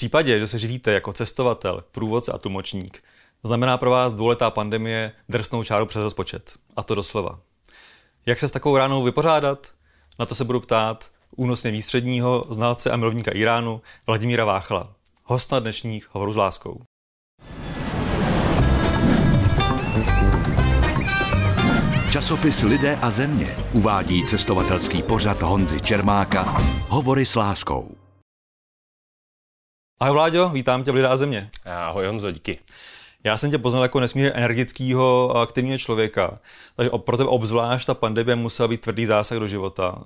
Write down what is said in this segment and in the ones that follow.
případě, že se živíte jako cestovatel, průvodce a tlumočník, znamená pro vás dvouletá pandemie drsnou čáru přes rozpočet. A to doslova. Jak se s takovou ránou vypořádat? Na to se budu ptát únosně výstředního znalce a milovníka Iránu Vladimíra Váchala, hosta dnešních hovorů s láskou. Časopis Lidé a země uvádí cestovatelský pořad Honzy Čermáka Hovory s láskou. Ahoj Vláďo, vítám tě v Lidé a země. Ahoj Honzo, díky. Já jsem tě poznal jako nesmírně energického a aktivního člověka, takže pro tebe obzvlášť ta pandemie musela být tvrdý zásah do života. Eh,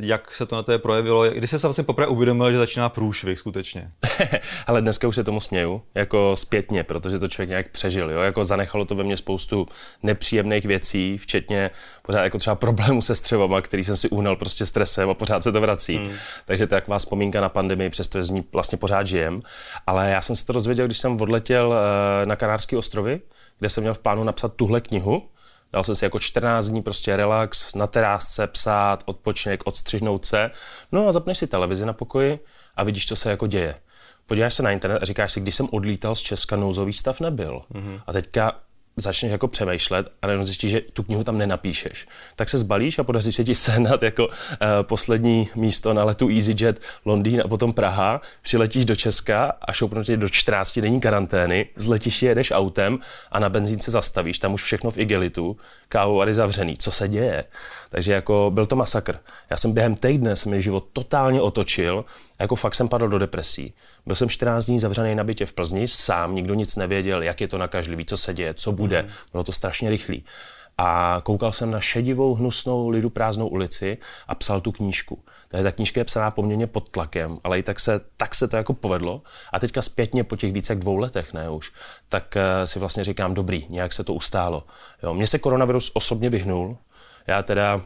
jak se to na tebe projevilo? Kdy jsi se vlastně poprvé uvědomil, že začíná průšvih skutečně? Ale dneska už se tomu směju, jako zpětně, protože to člověk nějak přežil. Jo? Jako zanechalo to ve mně spoustu nepříjemných věcí, včetně pořád jako třeba problémů se střevama, který jsem si uhnal prostě stresem a pořád se to vrací. Hmm. Takže to je taková vzpomínka na pandemii, přestože z ní vlastně pořád žijem. Ale já jsem se to dozvěděl, když jsem odletěl eh, na Kanárské ostrovy, kde jsem měl v plánu napsat tuhle knihu. Dal jsem si jako 14 dní prostě relax, na terásce psát, odpočinek, odstřihnout se. No a zapneš si televizi na pokoji a vidíš, co se jako děje. Podíváš se na internet a říkáš si, když jsem odlítal z Česka, nouzový stav nebyl. Mm-hmm. A teďka začneš jako přemýšlet a jenom zjistíš, že tu knihu tam nenapíšeš. Tak se zbalíš a podaří se ti sehnat jako uh, poslední místo na letu EasyJet Londýn a potom Praha, přiletíš do Česka a šoupnu tě do 14 denní karantény, z letiště jedeš autem a na benzínce zastavíš, tam už všechno v igelitu, kávovary zavřený. Co se děje? Takže jako byl to masakr. Já jsem během týdne se mi život totálně otočil jako fakt jsem padl do depresí. Byl jsem 14 dní zavřený na bytě v Plzni, sám, nikdo nic nevěděl, jak je to nakažlivý, co se děje, co bude. Mm. Bylo to strašně rychlý. A koukal jsem na šedivou, hnusnou, lidu prázdnou ulici a psal tu knížku. Takže ta knížka je psaná poměrně pod tlakem, ale i tak se, tak se to jako povedlo. A teďka zpětně po těch více jak dvou letech, ne už, tak uh, si vlastně říkám, dobrý, nějak se to ustálo. Jo, mně se koronavirus osobně vyhnul. Já teda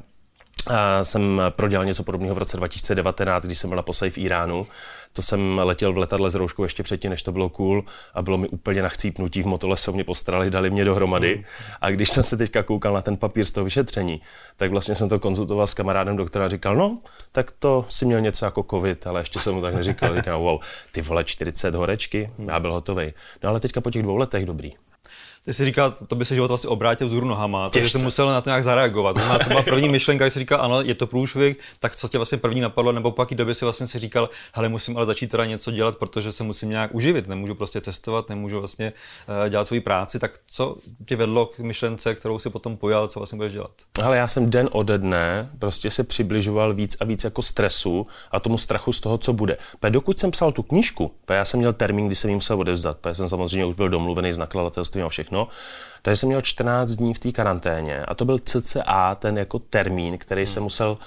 a jsem prodělal něco podobného v roce 2019, když jsem byl naposledy v Iránu. To jsem letěl v letadle s rouškou ještě předtím, než to bylo cool a bylo mi úplně na chcípnutí. V motolese mě postarali, dali mě dohromady. Mm. A když jsem se teďka koukal na ten papír z toho vyšetření, tak vlastně jsem to konzultoval s kamarádem doktora a říkal, no, tak to si měl něco jako covid, ale ještě jsem mu tak neříkal. Říkal, wow, ty vole 40 horečky, já byl hotový. No ale teďka po těch dvou letech dobrý ty si říkal, to by se život asi obrátil vzhůru nohama, takže jsi musel na to nějak zareagovat. To znamená, co byla první myšlenka, když jsi říkal, ano, je to průšvih, tak co tě vlastně první napadlo, nebo po jaký době si vlastně si říkal, hele, musím ale začít teda něco dělat, protože se musím nějak uživit, nemůžu prostě cestovat, nemůžu vlastně uh, dělat svoji práci, tak co tě vedlo k myšlence, kterou si potom pojal, co vlastně budeš dělat? Ale já jsem den ode dne prostě se přibližoval víc a víc jako stresu a tomu strachu z toho, co bude. Protože dokud jsem psal tu knížku, já jsem měl termín, kdy jsem jim musel odevzdat, protože jsem samozřejmě už byl domluvený s nakladatelstvím a všechno, všechno. Takže jsem měl 14 dní v té karanténě a to byl cca ten jako termín, který hmm. jsem musel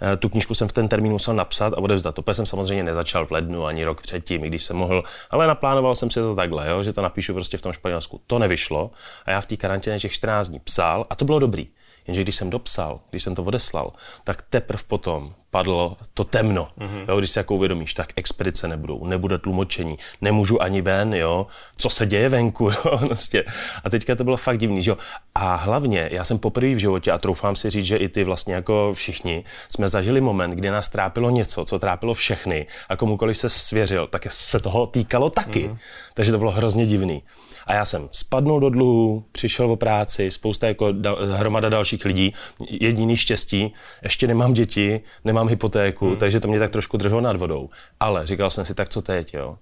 eh, tu knížku jsem v ten termín musel napsat a odevzdat. To jsem samozřejmě nezačal v lednu ani rok předtím, když jsem mohl, ale naplánoval jsem si to takhle, jo, že to napíšu prostě v tom Španělsku. To nevyšlo a já v té karanténě těch 14 dní psal a to bylo dobrý. Jenže když jsem dopsal, když jsem to odeslal, tak teprve potom padlo to temno. Mm-hmm. Jo, když si jako uvědomíš, tak expedice nebudou, nebude tlumočení, nemůžu ani ven, jo, co se děje venku, jo, vlastně. A teďka to bylo fakt divný, že jo. A hlavně, já jsem poprvé v životě, a troufám si říct, že i ty vlastně jako všichni, jsme zažili moment, kdy nás trápilo něco, co trápilo všechny a komukoliv se svěřil, tak se toho týkalo taky. Mm-hmm. Takže to bylo hrozně divný. A já jsem spadnul do dluhu, přišel o práci, spousta jako da, hromada dalších lidí, jediný štěstí, ještě nemám děti, nemám hypotéku, hmm. takže to mě tak trošku drželo nad vodou. Ale říkal jsem si, tak co teď, jo?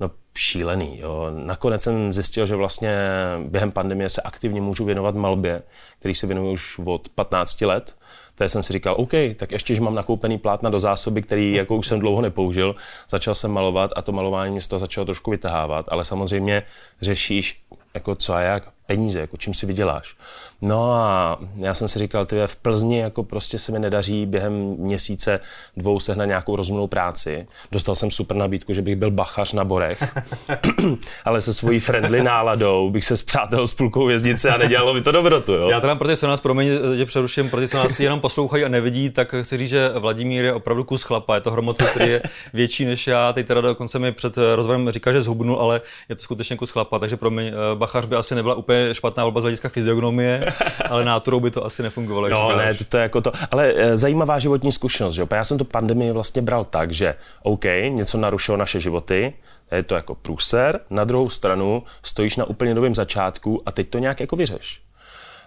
No šílený, jo. Nakonec jsem zjistil, že vlastně během pandemie se aktivně můžu věnovat malbě, který se věnuju už od 15 let. Té jsem si říkal, OK, tak ještě, že mám nakoupený plátna do zásoby, který jako už jsem dlouho nepoužil, začal jsem malovat a to malování mě z toho začalo trošku vytahávat, ale samozřejmě řešíš jako co a jak, peníze, jako čím si vyděláš. No a já jsem si říkal, ty v Plzni jako prostě se mi nedaří během měsíce dvou sehnat nějakou rozumnou práci. Dostal jsem super nabídku, že bych byl bachař na Borech, ale se svojí friendly náladou bych se zpřátel s půlkou věznice a nedělalo by to dobrotu. Jo? Já teda pro ty, co nás, promiň, tě přeruším, pro ty, co nás jenom poslouchají a nevidí, tak si říct, že Vladimír je opravdu kus chlapa, je to hromotný, který je větší než já. Teď teda dokonce mi před rozhovorem říká, že zhubnul, ale je to skutečně kus chlapa, takže promiň, bachař by asi nebyla úplně úplně špatná volba z hlediska fyziognomie, ale náturou by to asi nefungovalo. No, ne, to, to je jako to. Ale e, zajímavá životní zkušenost, že jo? Já jsem tu pandemii vlastně bral tak, že OK, něco narušilo naše životy, je to jako průser, na druhou stranu stojíš na úplně novém začátku a teď to nějak jako vyřeš.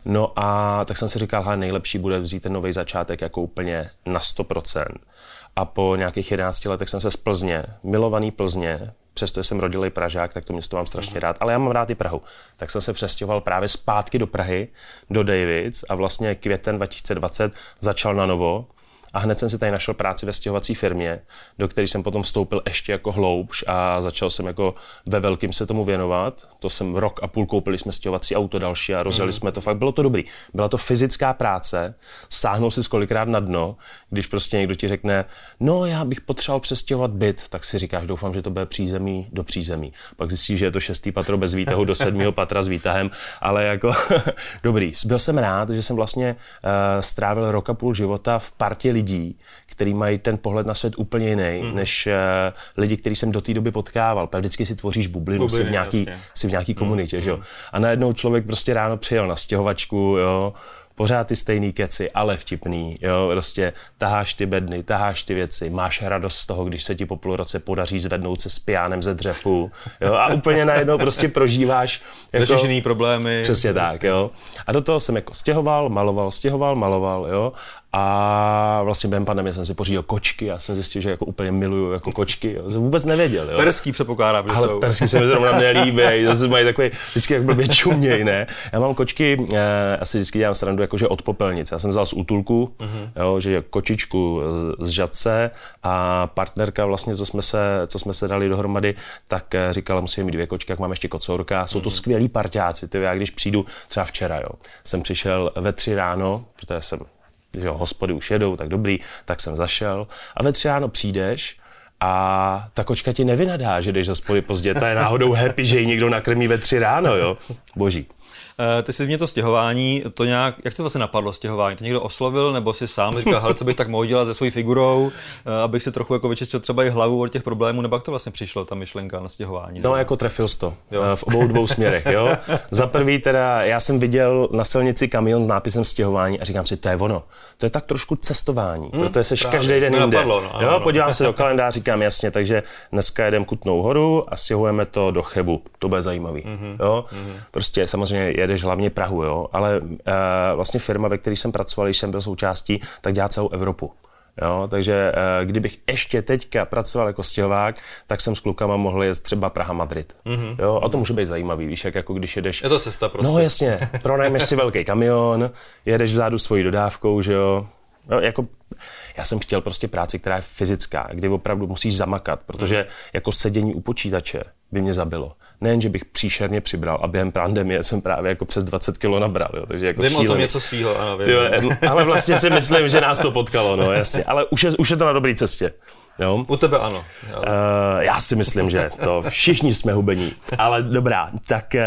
No a tak jsem si říkal, že nejlepší bude vzít ten nový začátek jako úplně na 100%. A po nějakých 11 letech jsem se z Plzně, milovaný Plzně, přestože jsem rodilý Pražák, tak to město mám strašně rád, ale já mám rád i Prahu. Tak jsem se přestěhoval právě zpátky do Prahy, do Davids a vlastně květen 2020 začal na novo a hned jsem si tady našel práci ve stěhovací firmě, do které jsem potom vstoupil ještě jako hloubš a začal jsem jako ve velkým se tomu věnovat. To jsem rok a půl koupili jsme stěhovací auto další a rozjeli mm. jsme to. Fakt bylo to dobrý. Byla to fyzická práce, sáhnul si kolikrát na dno, když prostě někdo ti řekne, no já bych potřeboval přestěhovat byt, tak si říkáš, doufám, že to bude přízemí do přízemí. Pak zjistíš, že je to šestý patro bez výtahu do sedmého patra s výtahem, ale jako dobrý. Byl jsem rád, že jsem vlastně uh, strávil rok a půl života v partě lidí, kteří mají ten pohled na svět úplně jiný, mm. než uh, lidi, který jsem do té doby potkával. Pak vždycky si tvoříš bublinu, Bubliny, si v nějaký, si v nějaký komunitě, mm. že jo. Mhm. A najednou člověk prostě ráno přijel na stěhovačku, jo, pořád ty stejný keci, ale vtipný, jo, prostě taháš ty bedny, taháš ty věci, máš radost z toho, když se ti po půl roce podaří zvednout se s pijánem ze dřepu, jo, a úplně najednou prostě prožíváš jako, jiný problémy. Přesně tak, jo. A do toho jsem jako stěhoval, maloval, stěhoval, maloval, jo, a vlastně během pandemie jsem si pořídil kočky, já jsem zjistil, že jako úplně miluju jako kočky, jo. jsem vůbec nevěděl. Jo. Perský předpokládám, že Ale jsou. perský se mi zrovna nelíbí, zase mají takový vždycky jak blbě čuměj, ne? Já mám kočky, eh, asi vždycky dělám srandu jakože od popelnice. Já jsem vzal z útulku, uh-huh. jo, že kočičku z žadce a partnerka vlastně, co jsme se, co jsme se dali dohromady, tak eh, říkala, musíme mít dvě kočky, jak mám ještě kocourka. Jsou to uh-huh. skvělí parťáci, ty, já když přijdu třeba včera, jo, jsem přišel ve tři ráno, protože jsem že jo, hospody už jedou, tak dobrý, tak jsem zašel. A ve tři ráno přijdeš a ta kočka ti nevynadá, že jdeš za spody pozdě, ta je náhodou happy, že ji někdo nakrmí ve tři ráno, jo. Boží. Uh, ty jsi mě to stěhování, to nějak, jak to vlastně napadlo stěhování? To někdo oslovil, nebo si sám říkal, hele, co bych tak mohl dělat se svojí figurou, uh, abych si trochu jako vyčistil třeba i hlavu od těch problémů, nebo jak to vlastně přišlo, ta myšlenka na stěhování? No, jako trefil jsi to jo. Uh, v obou dvou směrech, jo. Za prvý teda, já jsem viděl na silnici kamion s nápisem stěhování a říkám si, to je ono. To je tak trošku cestování, hmm, protože jsi každý den jinde. Napadlo, no, jo, podívám se do kalendáře, říkám jasně, takže dneska jedeme Kutnou horu a stěhujeme to do Chebu. To bude zajímavý. Mm-hmm. Jo? Mm-hmm. Prostě samozřejmě jedeš hlavně Prahu, jo? ale uh, vlastně firma, ve které jsem pracoval, když jsem byl součástí, tak dělá celou Evropu. Jo, takže uh, kdybych ještě teďka pracoval jako stěhovák, tak jsem s klukama mohl jet třeba Praha-Madrid. Mm-hmm. Jo, a to může být zajímavý, víš, jak jako když jedeš... Je to cesta prostě. No jasně, pronajmeš si velký kamion, jedeš vzadu svojí dodávkou, že jo, No, jako, já jsem chtěl prostě práci, která je fyzická, kdy opravdu musíš zamakat, protože jako sedění u počítače by mě zabilo. Nejen, že bych příšerně přibral a během pandemie jsem právě jako přes 20 kg nabral. Jo, takže jako vím o tom něco svýho, ano, vím. Ty, ale vlastně si myslím, že nás to potkalo, no jasně. Ale už je, už je to na dobré cestě. Jo? U tebe ano. Uh, já si myslím, že to všichni jsme hubení. Ale dobrá, tak, uh,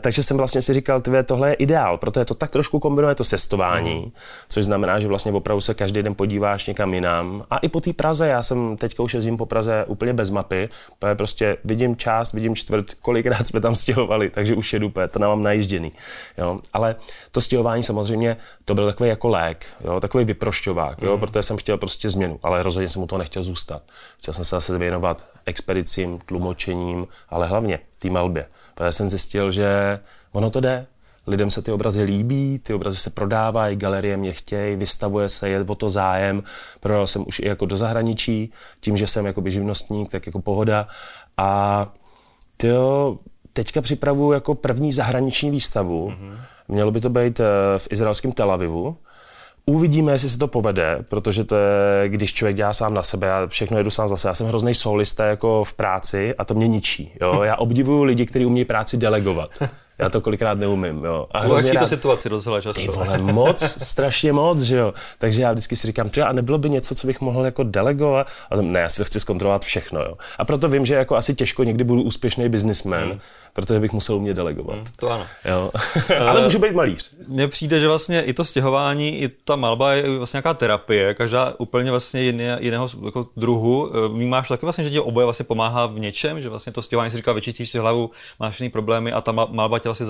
takže jsem vlastně si říkal, tvé, tohle je ideál, protože to tak trošku kombinuje to cestování, mm. což znamená, že vlastně opravdu se každý den podíváš někam jinam. A i po té Praze, já jsem teďka už jezdím po Praze úplně bez mapy, protože prostě vidím část, vidím čtvrt, kolikrát jsme tam stěhovali, takže už jedu, to nám najížděný. Jo? Ale to stěhování samozřejmě, to byl takový jako lék, jo? takový vyprošťovák, jo? Mm. protože jsem chtěl prostě změnu, ale rozhodně jsem mu to nechtěl zůstat zůstat. Chtěl jsem se zase věnovat expedicím, tlumočením, ale hlavně té malbě. Protože jsem zjistil, že ono to jde. Lidem se ty obrazy líbí, ty obrazy se prodávají, galerie mě chtějí, vystavuje se, je o to zájem. Prodal jsem už i jako do zahraničí, tím, že jsem jako živnostník, tak jako pohoda. A tyjo, teďka připravuju jako první zahraniční výstavu. Mm-hmm. Mělo by to být eh, v izraelském Tel Avivu Uvidíme, jestli se to povede, protože to je, když člověk dělá sám na sebe, já všechno jedu sám za sebe. Já jsem hrozný solista jako v práci a to mě ničí. Jo? Já obdivuju lidi, kteří umí práci delegovat. Já to kolikrát neumím, jo. A hrozně rád... to situaci rozhodla často. Ty vole, moc, strašně moc, že jo. Takže já vždycky si říkám, a nebylo by něco, co bych mohl jako delegovat? A to, ne, já si chci zkontrolovat všechno, jo. A proto vím, že jako asi těžko někdy budu úspěšný businessman, hmm protože bych musel umět delegovat. Hmm, to ano. Jo. Ale můžu být malíř. Mně přijde, že vlastně i to stěhování, i ta malba je vlastně nějaká terapie, každá úplně vlastně jiné, jiného jako druhu. Máš taky vlastně, že ti oboje vlastně pomáhá v něčem, že vlastně to stěhování si říká, vyčistíš si hlavu, máš jiný problémy a ta malba tě vlastně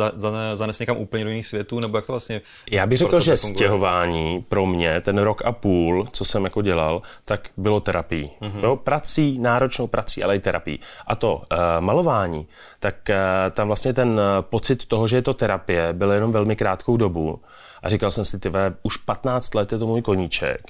zanes někam úplně do jiných světů, nebo jak to vlastně... Já bych řekl, že stěhování pro mě, ten rok a půl, co jsem jako dělal, tak bylo terapii. Mm-hmm. Prací, náročnou prací, ale i terapii. A to uh, malování, tak uh, tam vlastně ten uh, pocit toho, že je to terapie, byl jenom velmi krátkou dobu. A říkal jsem si, ty už 15 let je to můj koníček.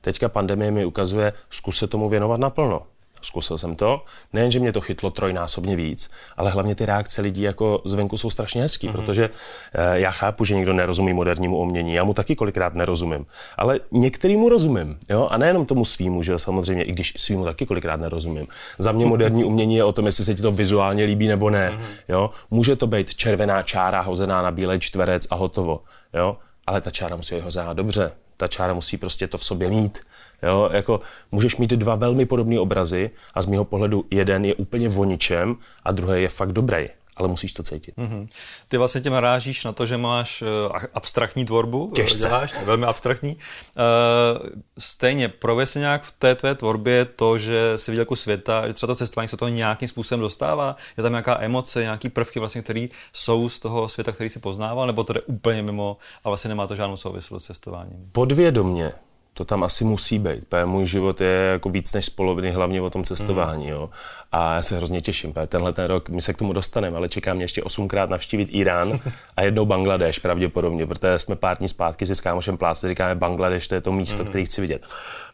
Teďka pandemie mi ukazuje, zkus se tomu věnovat naplno. Zkusil jsem to. Nejen, že mě to chytlo trojnásobně víc, ale hlavně ty reakce lidí jako zvenku jsou strašně hezký, mm-hmm. protože eh, já chápu, že někdo nerozumí modernímu umění, já mu taky kolikrát nerozumím, ale některýmu rozumím, jo, a nejenom tomu svýmu, že samozřejmě, i když svýmu taky kolikrát nerozumím. Za mě moderní umění je o tom, jestli se ti to vizuálně líbí nebo ne, mm-hmm. jo. Může to být červená čára hozená na bílý čtverec a hotovo, jo, ale ta čára musí hozená dobře, ta čára musí prostě to v sobě mít. Jo, jako můžeš mít dva velmi podobné obrazy a z mého pohledu jeden je úplně voničem a druhý je fakt dobrý ale musíš to cítit. Mm-hmm. Ty vlastně tím narážíš na to, že máš uh, abstraktní tvorbu, eh, Těžce. děláš, velmi abstraktní. Uh, stejně, prověs se nějak v té tvé tvorbě to, že jsi viděl kus světa, že třeba to cestování se to nějakým způsobem dostává, je tam nějaká emoce, nějaký prvky, vlastně, které jsou z toho světa, který si poznával, nebo to jde úplně mimo a vlastně nemá to žádnou souvislost s cestováním? Podvědomně to tam asi musí být. Protože můj život je jako víc než z poloviny hlavně o tom cestování. Mm. Jo. A já se hrozně těším. Protože tenhle ten rok, my se k tomu dostaneme, ale čeká mě ještě osmkrát navštívit Irán a jednou Bangladeš pravděpodobně, protože jsme pár dní zpátky si s kámošem pláce říkáme Bangladeš, to je to místo, mm. které chci vidět.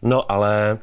No ale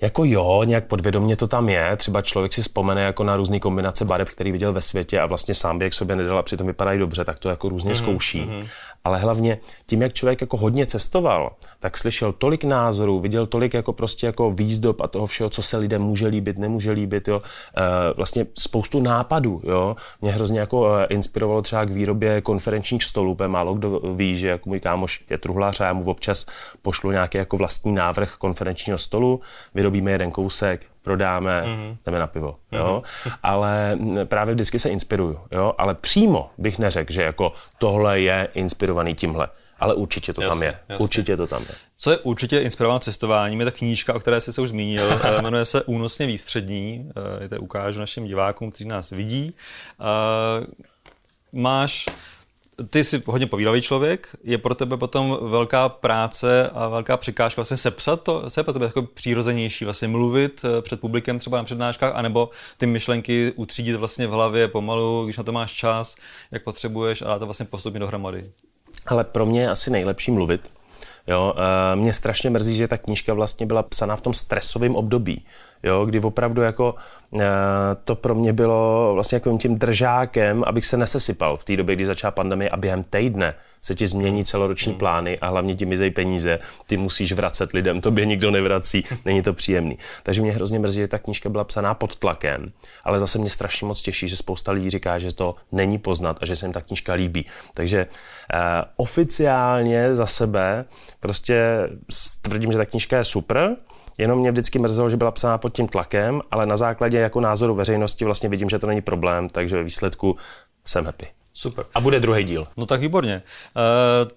jako jo, nějak podvědomě to tam je. Třeba člověk si vzpomene jako na různé kombinace barev, který viděl ve světě a vlastně sám by jak sobě nedal a přitom vypadají dobře, tak to jako různě mm-hmm. zkouší. Mm-hmm ale hlavně tím, jak člověk jako hodně cestoval, tak slyšel tolik názorů, viděl tolik jako prostě jako výzdob a toho všeho, co se lidem může líbit, nemůže líbit, jo. E, vlastně spoustu nápadů, jo. Mě hrozně jako e, inspirovalo třeba k výrobě konferenčních stolů, protože málo kdo ví, že jako můj kámoš je truhlář a já mu občas pošlu nějaký jako vlastní návrh konferenčního stolu, vyrobíme jeden kousek, prodáme, mm-hmm. jdeme na pivo, mm-hmm. jo. Ale právě vždycky se inspiruju, jo. Ale přímo bych neřekl, že jako tohle je inspirovaný tímhle. Ale určitě to jasně, tam je. Jasně. Určitě to tam je. Co je určitě inspirované cestováním, je ta knížka, o které jsi se už zmínil, eh, jmenuje se Únosně výstřední. Je to ukážu našim divákům, kteří nás vidí. Eh, máš ty jsi hodně povídavý člověk, je pro tebe potom velká práce a velká překážka vlastně sepsat to, je pro tebe jako přirozenější, vlastně mluvit eh, před publikem třeba na přednáškách, anebo ty myšlenky utřídit vlastně v hlavě pomalu, když na to máš čas, jak potřebuješ a to vlastně postupně dohromady. Ale pro mě je asi nejlepší mluvit, Jo, mě strašně mrzí, že ta knížka vlastně byla psaná v tom stresovém období, jo, kdy opravdu jako eh, to pro mě bylo vlastně jako tím držákem, abych se nesesypal v té době, kdy začala pandemie a během týdne se ti změní celoroční plány a hlavně ti mizejí peníze, ty musíš vracet lidem, tobě nikdo nevrací, není to příjemný. Takže mě hrozně mrzí, že ta knížka byla psaná pod tlakem, ale zase mě strašně moc těší, že spousta lidí říká, že to není poznat a že se jim ta knížka líbí. Takže uh, oficiálně za sebe prostě tvrdím, že ta knížka je super, Jenom mě vždycky mrzelo, že byla psána pod tím tlakem, ale na základě jako názoru veřejnosti vlastně vidím, že to není problém, takže ve výsledku jsem happy. Super. A bude druhý díl. No tak výborně. Uh,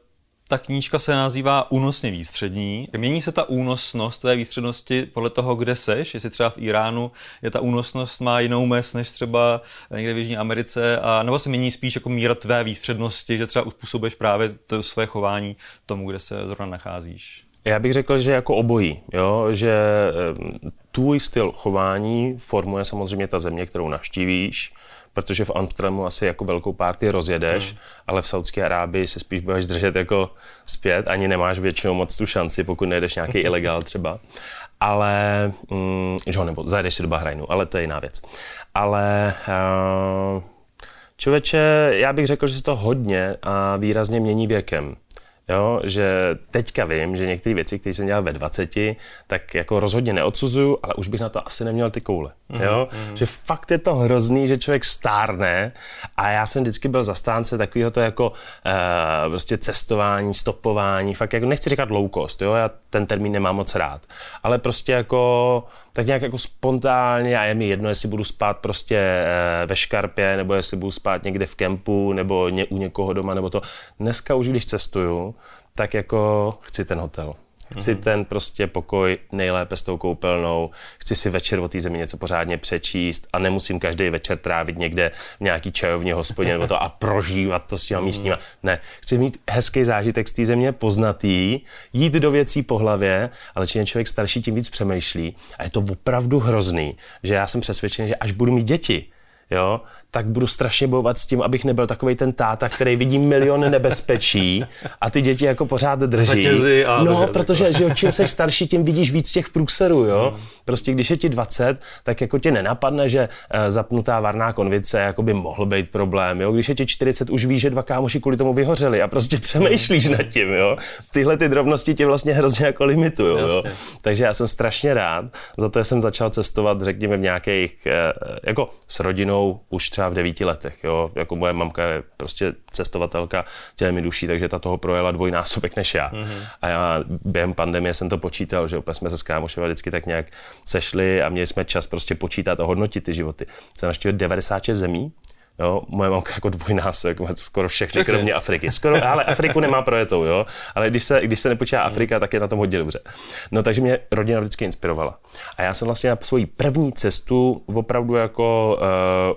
ta knížka se nazývá Únosně výstřední. Mění se ta únosnost té výstřednosti podle toho, kde seš, jestli třeba v Iránu je ta únosnost má jinou mes než třeba někde v Jižní Americe, a nebo se mění spíš jako míra tvé výstřednosti, že třeba uspůsobuješ právě to své chování tomu, kde se zrovna nacházíš. Já bych řekl, že jako obojí, jo? že tvůj styl chování formuje samozřejmě ta země, kterou navštívíš, protože v Amsterdamu asi jako velkou párty rozjedeš, hmm. ale v Saudské Arábii se spíš budeš držet jako zpět, ani nemáš většinou moc tu šanci, pokud nejdeš nějaký ilegál třeba. Ale, mm, že ho nebo zajedeš si do Bahrajnu, ale to je jiná věc. Ale uh, člověče, já bych řekl, že se to hodně a výrazně mění věkem. Jo, že teďka vím, že některé věci, které jsem dělal ve 20, tak jako rozhodně neodsuzuju, ale už bych na to asi neměl ty koule. Mm, jo? Mm. Že fakt je to hrozný, že člověk stárne a já jsem vždycky byl zastánce takového to jako uh, prostě cestování, stopování, fakt jako nechci říkat low cost, jo? já ten termín nemám moc rád, ale prostě jako tak nějak jako spontánně a je mi jedno, jestli budu spát prostě uh, ve škarpě, nebo jestli budu spát někde v kempu, nebo u někoho doma, nebo to. Dneska už, když cestuju, tak jako chci ten hotel. Chci mm-hmm. ten prostě pokoj nejlépe s tou koupelnou, chci si večer o té zemi něco pořádně přečíst a nemusím každý večer trávit někde v nějaký čajovně hospodě nebo to a prožívat to s těma mm-hmm. místníma. Ne, chci mít hezký zážitek z té země, poznatý, jít do věcí po hlavě, ale čím je člověk starší, tím víc přemýšlí. A je to opravdu hrozný, že já jsem přesvědčen, že až budu mít děti, jo, tak budu strašně bojovat s tím, abych nebyl takový ten táta, který vidí miliony nebezpečí a ty děti jako pořád drží. Zatězy a no, protože že čím jsi starší, tím vidíš víc těch průserů, jo. Hmm. Prostě když je ti 20, tak jako tě nenapadne, že uh, zapnutá varná konvice jako by mohl být problém, jo. Když je ti 40, už víš, že dva kámoši kvůli tomu vyhořeli a prostě přemýšlíš nad tím, jo. Tyhle ty drobnosti tě vlastně hrozně jako limitují, jo. Takže já jsem strašně rád, za to jsem začal cestovat, řekněme, v nějakých, uh, jako s rodinou už třeba v devíti letech. Jo? Jako moje mamka je prostě cestovatelka těmi duší, takže ta toho projela dvojnásobek než já. Mm-hmm. A já během pandemie jsem to počítal, že opět jsme se s kámošema vždycky tak nějak sešli a měli jsme čas prostě počítat a hodnotit ty životy. Jsem navštívil 96 zemí, Jo, moje mamka jako dvojnásobek, má skoro všechny, všechny, kromě Afriky. Skoro, ale Afriku nemá projetou, jo. Ale když se, když se nepočítá Afrika, tak je na tom hodně dobře. No takže mě rodina vždycky inspirovala. A já jsem vlastně na svoji první cestu opravdu jako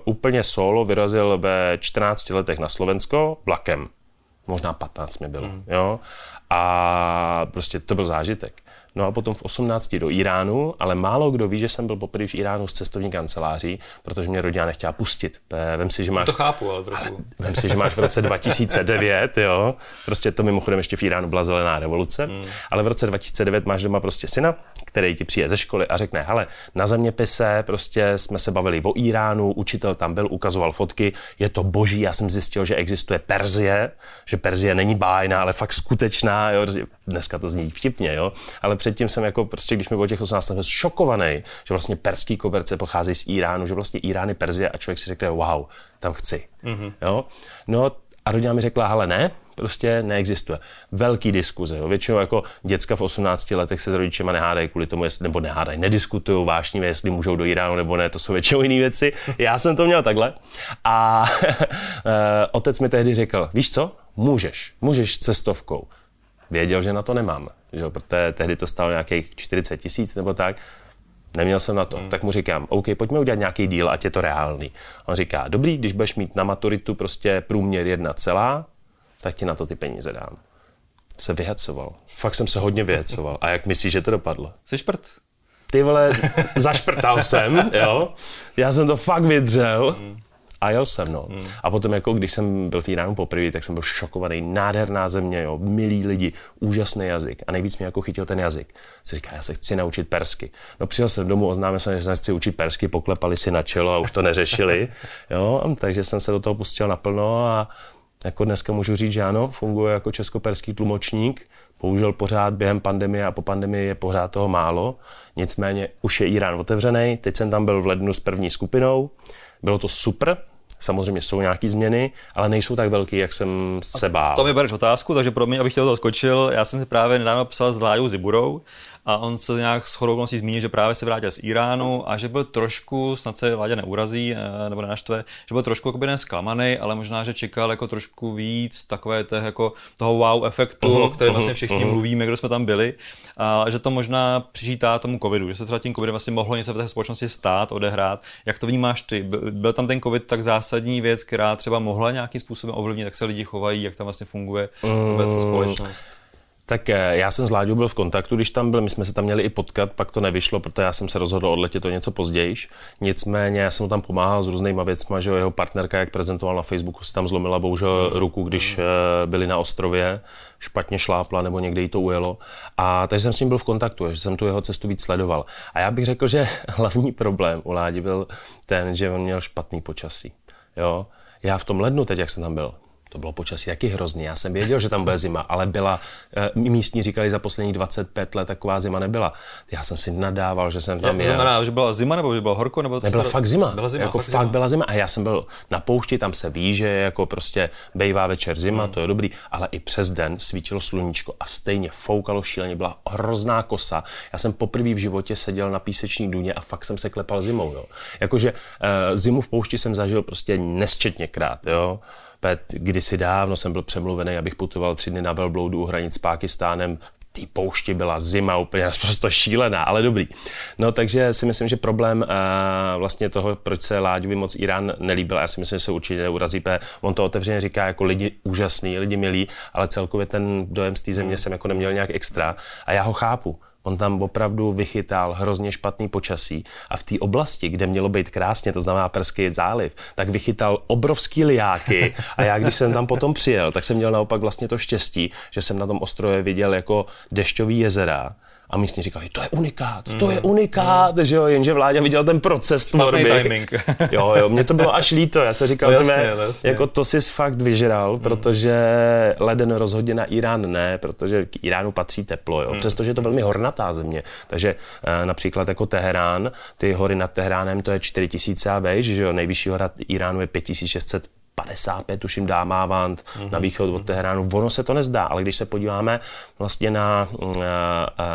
uh, úplně solo vyrazil ve 14 letech na Slovensko vlakem. Možná 15 mi bylo, mm. jo. A prostě to byl zážitek. No a potom v 18 do Iránu, ale málo kdo ví, že jsem byl poprvé v Iránu s cestovní kanceláří, protože mě rodina nechtěla pustit. Vem si, že máš... To chápu, ale trochu. Ale vem si, že máš v roce 2009, jo. Prostě to mimochodem ještě v Iránu byla zelená revoluce, hmm. ale v roce 2009 máš doma prostě syna, který ti přijde ze školy a řekne, hele, na zeměpise prostě jsme se bavili o Iránu, učitel tam byl, ukazoval fotky, je to boží, já jsem zjistil, že existuje Perzie, že Perzie není bájná, ale fakt skutečná, jo. Dneska to zní vtipně, jo. Ale předtím jsem jako prostě, když mi bylo těch 18 let, šokovaný, že vlastně perský koberce pocházejí z Iránu, že vlastně Irán je Perzie a člověk si řekne, wow, tam chci. Mm-hmm. Jo? No a rodina mi řekla, ale ne, prostě neexistuje. Velký diskuze. Jo. Většinou jako děcka v 18 letech se s rodičema nehádají kvůli tomu, jestli, nebo nehádají, nediskutují vášnivě, jestli můžou do Iránu nebo ne, to jsou většinou jiné věci. Já jsem to měl takhle. A eh, otec mi tehdy řekl, víš co, můžeš, můžeš cestovkou. Věděl, že na to nemám že protože tehdy to stalo nějakých 40 tisíc nebo tak. Neměl jsem na to. Hmm. Tak mu říkám, OK, pojďme udělat nějaký díl, ať je to reálný. On říká, dobrý, když budeš mít na maturitu prostě průměr jedna celá, tak ti na to ty peníze dám. Se vyhecoval. Fakt jsem se hodně vyhecoval. A jak myslíš, že to dopadlo? Jsi šprt. Ty vole, zašprtal jsem, jo. Já jsem to fakt vydřel. Hmm a jel jsem, no. Hmm. A potom, jako když jsem byl v Iránu poprvé, tak jsem byl šokovaný. Nádherná země, jo, milí lidi, úžasný jazyk. A nejvíc mě jako chytil ten jazyk. Se říká, já se chci naučit persky. No přijel jsem domů, oznámil jsem, že se chci učit persky, poklepali si na čelo a už to neřešili. jo, takže jsem se do toho pustil naplno a jako dneska můžu říct, že ano, funguje jako českoperský tlumočník, Bohužel pořád během pandemie a po pandemii je pořád toho málo. Nicméně už je Irán otevřený. Teď jsem tam byl v lednu s první skupinou. Bylo to super, Samozřejmě jsou nějaké změny, ale nejsou tak velké, jak jsem se bál. To mi bereš otázku, takže pro mě, abych tě to skočil, já jsem si právě nedávno psal s Lájou Ziburou a on se nějak s chodou zmínil, že právě se vrátil z Iránu a že byl trošku, snad se Láďa neurazí eh, nebo nenaštve, že byl trošku jakoby nesklamaný, ale možná, že čekal jako trošku víc takové té, jako toho wow efektu, uh-huh, o kterém uh-huh, vlastně všichni uh-huh. mluvíme, kdo jsme tam byli, a že to možná přičítá tomu covidu, že se třeba tím covidem vlastně mohlo něco v té společnosti stát, odehrát. Jak to vnímáš ty? Byl tam ten covid tak zásadní věc, která třeba mohla nějakým způsobem ovlivnit, jak se lidi chovají, jak tam vlastně funguje vůbec ta společnost? Tak eh, já jsem s Láďou byl v kontaktu, když tam byl, my jsme se tam měli i potkat, pak to nevyšlo, protože já jsem se rozhodl odletět to něco později. Nicméně já jsem mu tam pomáhal s různýma věcmi, že jeho partnerka, jak prezentoval na Facebooku, si tam zlomila bohužel ruku, když eh, byli na ostrově, špatně šlápla nebo někde jí to ujelo. A takže jsem s ním byl v kontaktu, že jsem tu jeho cestu víc sledoval. A já bych řekl, že hlavní problém u Ládi byl ten, že on měl špatný počasí. Jo? Já v tom lednu, teď jak jsem tam byl, to bylo počasí taky hrozný. Já jsem věděl, že tam bude zima, ale byla, e, místní říkali, za posledních 25 let taková zima nebyla. Já jsem si nadával, že jsem tam to znamená, že byla zima nebo že bylo horko? Nebo Nebyla to... fakt zima. Byla zima jako fakt, fakt zima. byla zima. A já jsem byl na poušti, tam se ví, že jako prostě bejvá večer zima, hmm. to je dobrý, ale i přes den svítilo sluníčko a stejně foukalo šíleně, byla hrozná kosa. Já jsem poprvé v životě seděl na píseční důně a fakt jsem se klepal zimou. Jo. Jakože e, zimu v poušti jsem zažil prostě nesčetněkrát. Jo. Pet, kdysi dávno jsem byl přemluvený, abych putoval tři dny na velbloudu u hranic s Pákistánem té poušti byla zima úplně naprosto šílená, ale dobrý. No takže si myslím, že problém uh, vlastně toho, proč se Láďovi moc Irán nelíbil, já si myslím, že se určitě neurazí, on to otevřeně říká jako lidi úžasný, lidi milí, ale celkově ten dojem z té země jsem jako neměl nějak extra a já ho chápu On tam opravdu vychytal hrozně špatný počasí a v té oblasti, kde mělo být krásně, to znamená Perský záliv, tak vychytal obrovský liáky a já, když jsem tam potom přijel, tak jsem měl naopak vlastně to štěstí, že jsem na tom ostrově viděl jako dešťový jezera, a místní říkali, to je unikát, to mm. je unikát, mm. že jo, jenže vládě viděl ten proces tvorby. timing. jo, jo, mě to bylo až líto, já se říkal, no, jasně, tme, jasně. jako to si fakt vyžral, mm. protože leden rozhodně na Irán ne, protože k Iránu patří teplo, jo, mm. přestože je to velmi hornatá země, takže e, například jako Teherán, ty hory nad Teheránem to je 4000 a vejš, že jo, nejvyšší hora Iránu je 5600 55, tuším, Dámávant mm-hmm. na východ od Teheránu. Ono se to nezdá, ale když se podíváme vlastně na, mm,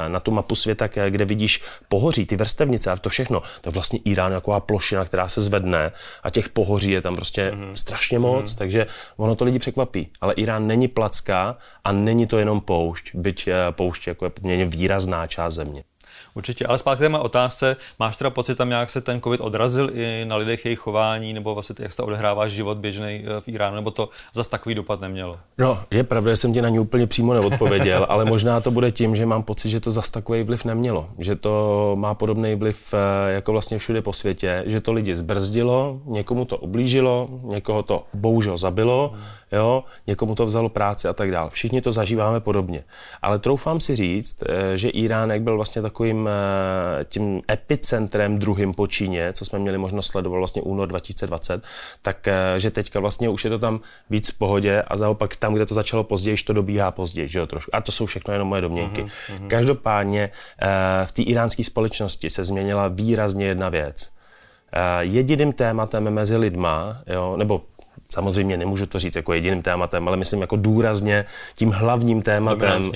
na tu mapu světa, kde vidíš pohoří, ty vrstevnice a to všechno, to je vlastně Irán taková plošina, která se zvedne a těch pohoří je tam prostě mm-hmm. strašně moc, mm-hmm. takže ono to lidi překvapí. Ale Irán není placka a není to jenom poušť, byť eh, poušť jako je poměrně výrazná část země. Určitě, ale zpátky téma otázce, máš teda pocit tam nějak se ten covid odrazil i na lidech jejich chování, nebo vlastně jak se odehrává život běžný eh, v Iránu, nebo to zas takový dopad nemělo? No, je pravda, že jsem ti na ní úplně přímo neodpověděl, ale možná to bude tím, že mám pocit, že to zas takový vliv nemělo, že to má podobný vliv eh, jako vlastně všude po světě, že to lidi zbrzdilo, někomu to ublížilo, někoho to bohužel zabilo, hmm jo, někomu to vzalo práci a tak dále. Všichni to zažíváme podobně. Ale troufám si říct, eh, že Iránek byl vlastně takovým eh, tím epicentrem druhým po Číně, co jsme měli možnost sledovat vlastně únor 2020, tak eh, že teďka vlastně už je to tam víc v pohodě a zaopak tam, kde to začalo později, to dobíhá později, že jo, trošku. A to jsou všechno jenom moje domněnky. Uh-huh, uh-huh. Každopádně v té iránské společnosti se změnila výrazně jedna věc. Jediným tématem mezi lidma, jo, nebo samozřejmě nemůžu to říct jako jediným tématem, ale myslím jako důrazně tím hlavním tématem,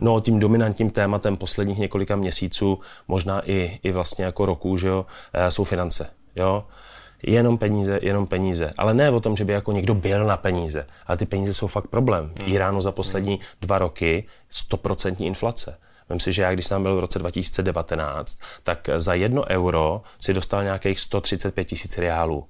no tím dominantním tématem posledních několika měsíců, možná i, i vlastně jako roku, že jo, eh, jsou finance, jo. Jenom peníze, jenom peníze. Ale ne o tom, že by jako někdo byl na peníze, ale ty peníze jsou fakt problém. V hmm. Iránu za poslední dva roky 100% inflace. Vím si, že já, když jsem byl v roce 2019, tak za jedno euro si dostal nějakých 135 tisíc reálů.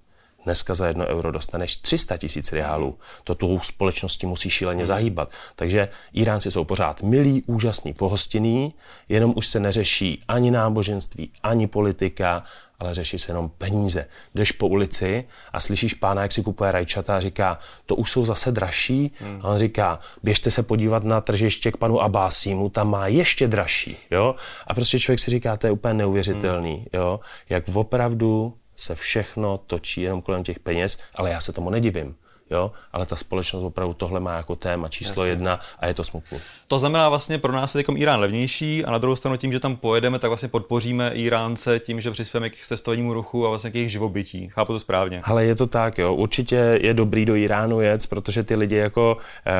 Dneska za jedno euro dostaneš 300 tisíc reálů. To tu společnosti musí šíleně zahýbat. Takže Iránci jsou pořád milí, úžasní, pohostinní, jenom už se neřeší ani náboženství, ani politika, ale řeší se jenom peníze. Jdeš po ulici a slyšíš pána, jak si kupuje rajčata a říká, to už jsou zase dražší. Hmm. A on říká, běžte se podívat na tržiště k panu Abásímu, tam má ještě dražší. Jo? A prostě člověk si říká, to je úplně neuvěřitelný, hmm. jo? jak opravdu se všechno točí jenom kolem těch peněz, ale já se tomu nedivím. Jo? Ale ta společnost opravdu tohle má jako téma číslo Jasně. jedna a je to smutné. To znamená vlastně pro nás je Irán levnější a na druhou stranu tím, že tam pojedeme, tak vlastně podpoříme Iránce tím, že přispějeme k cestovnímu ruchu a vlastně k jejich živobytí. Chápu to správně. Ale je to tak, jo. Určitě je dobrý do Iránu jet, protože ty lidi jako e,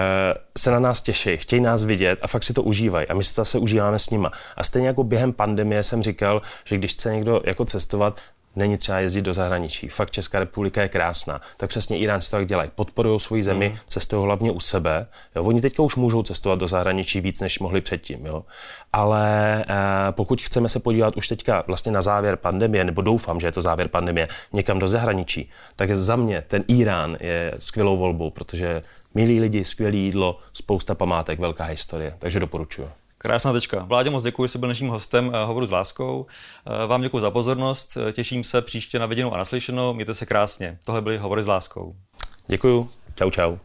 se na nás těší, chtějí nás vidět a fakt si to užívají a my si to se užíváme s nima. A stejně jako během pandemie jsem říkal, že když chce někdo jako cestovat, není třeba jezdit do zahraničí. Fakt Česká republika je krásná. Tak přesně Iránci to tak dělají. Podporují svoji zemi, mm. cestují hlavně u sebe. Jo, oni teďka už můžou cestovat do zahraničí víc, než mohli předtím. Jo. Ale eh, pokud chceme se podívat už teďka vlastně na závěr pandemie, nebo doufám, že je to závěr pandemie, někam do zahraničí, tak za mě ten Irán je skvělou volbou, protože milí lidi, skvělé jídlo, spousta památek, velká historie. Takže doporučuji. Krásná tečka. Vládě moc děkuji, že jsi byl naším hostem uh, Hovoru s láskou. Uh, vám děkuji za pozornost, uh, těším se příště na viděnou a naslyšenou. Mějte se krásně. Tohle byly Hovory s láskou. Děkuji. Čau, čau.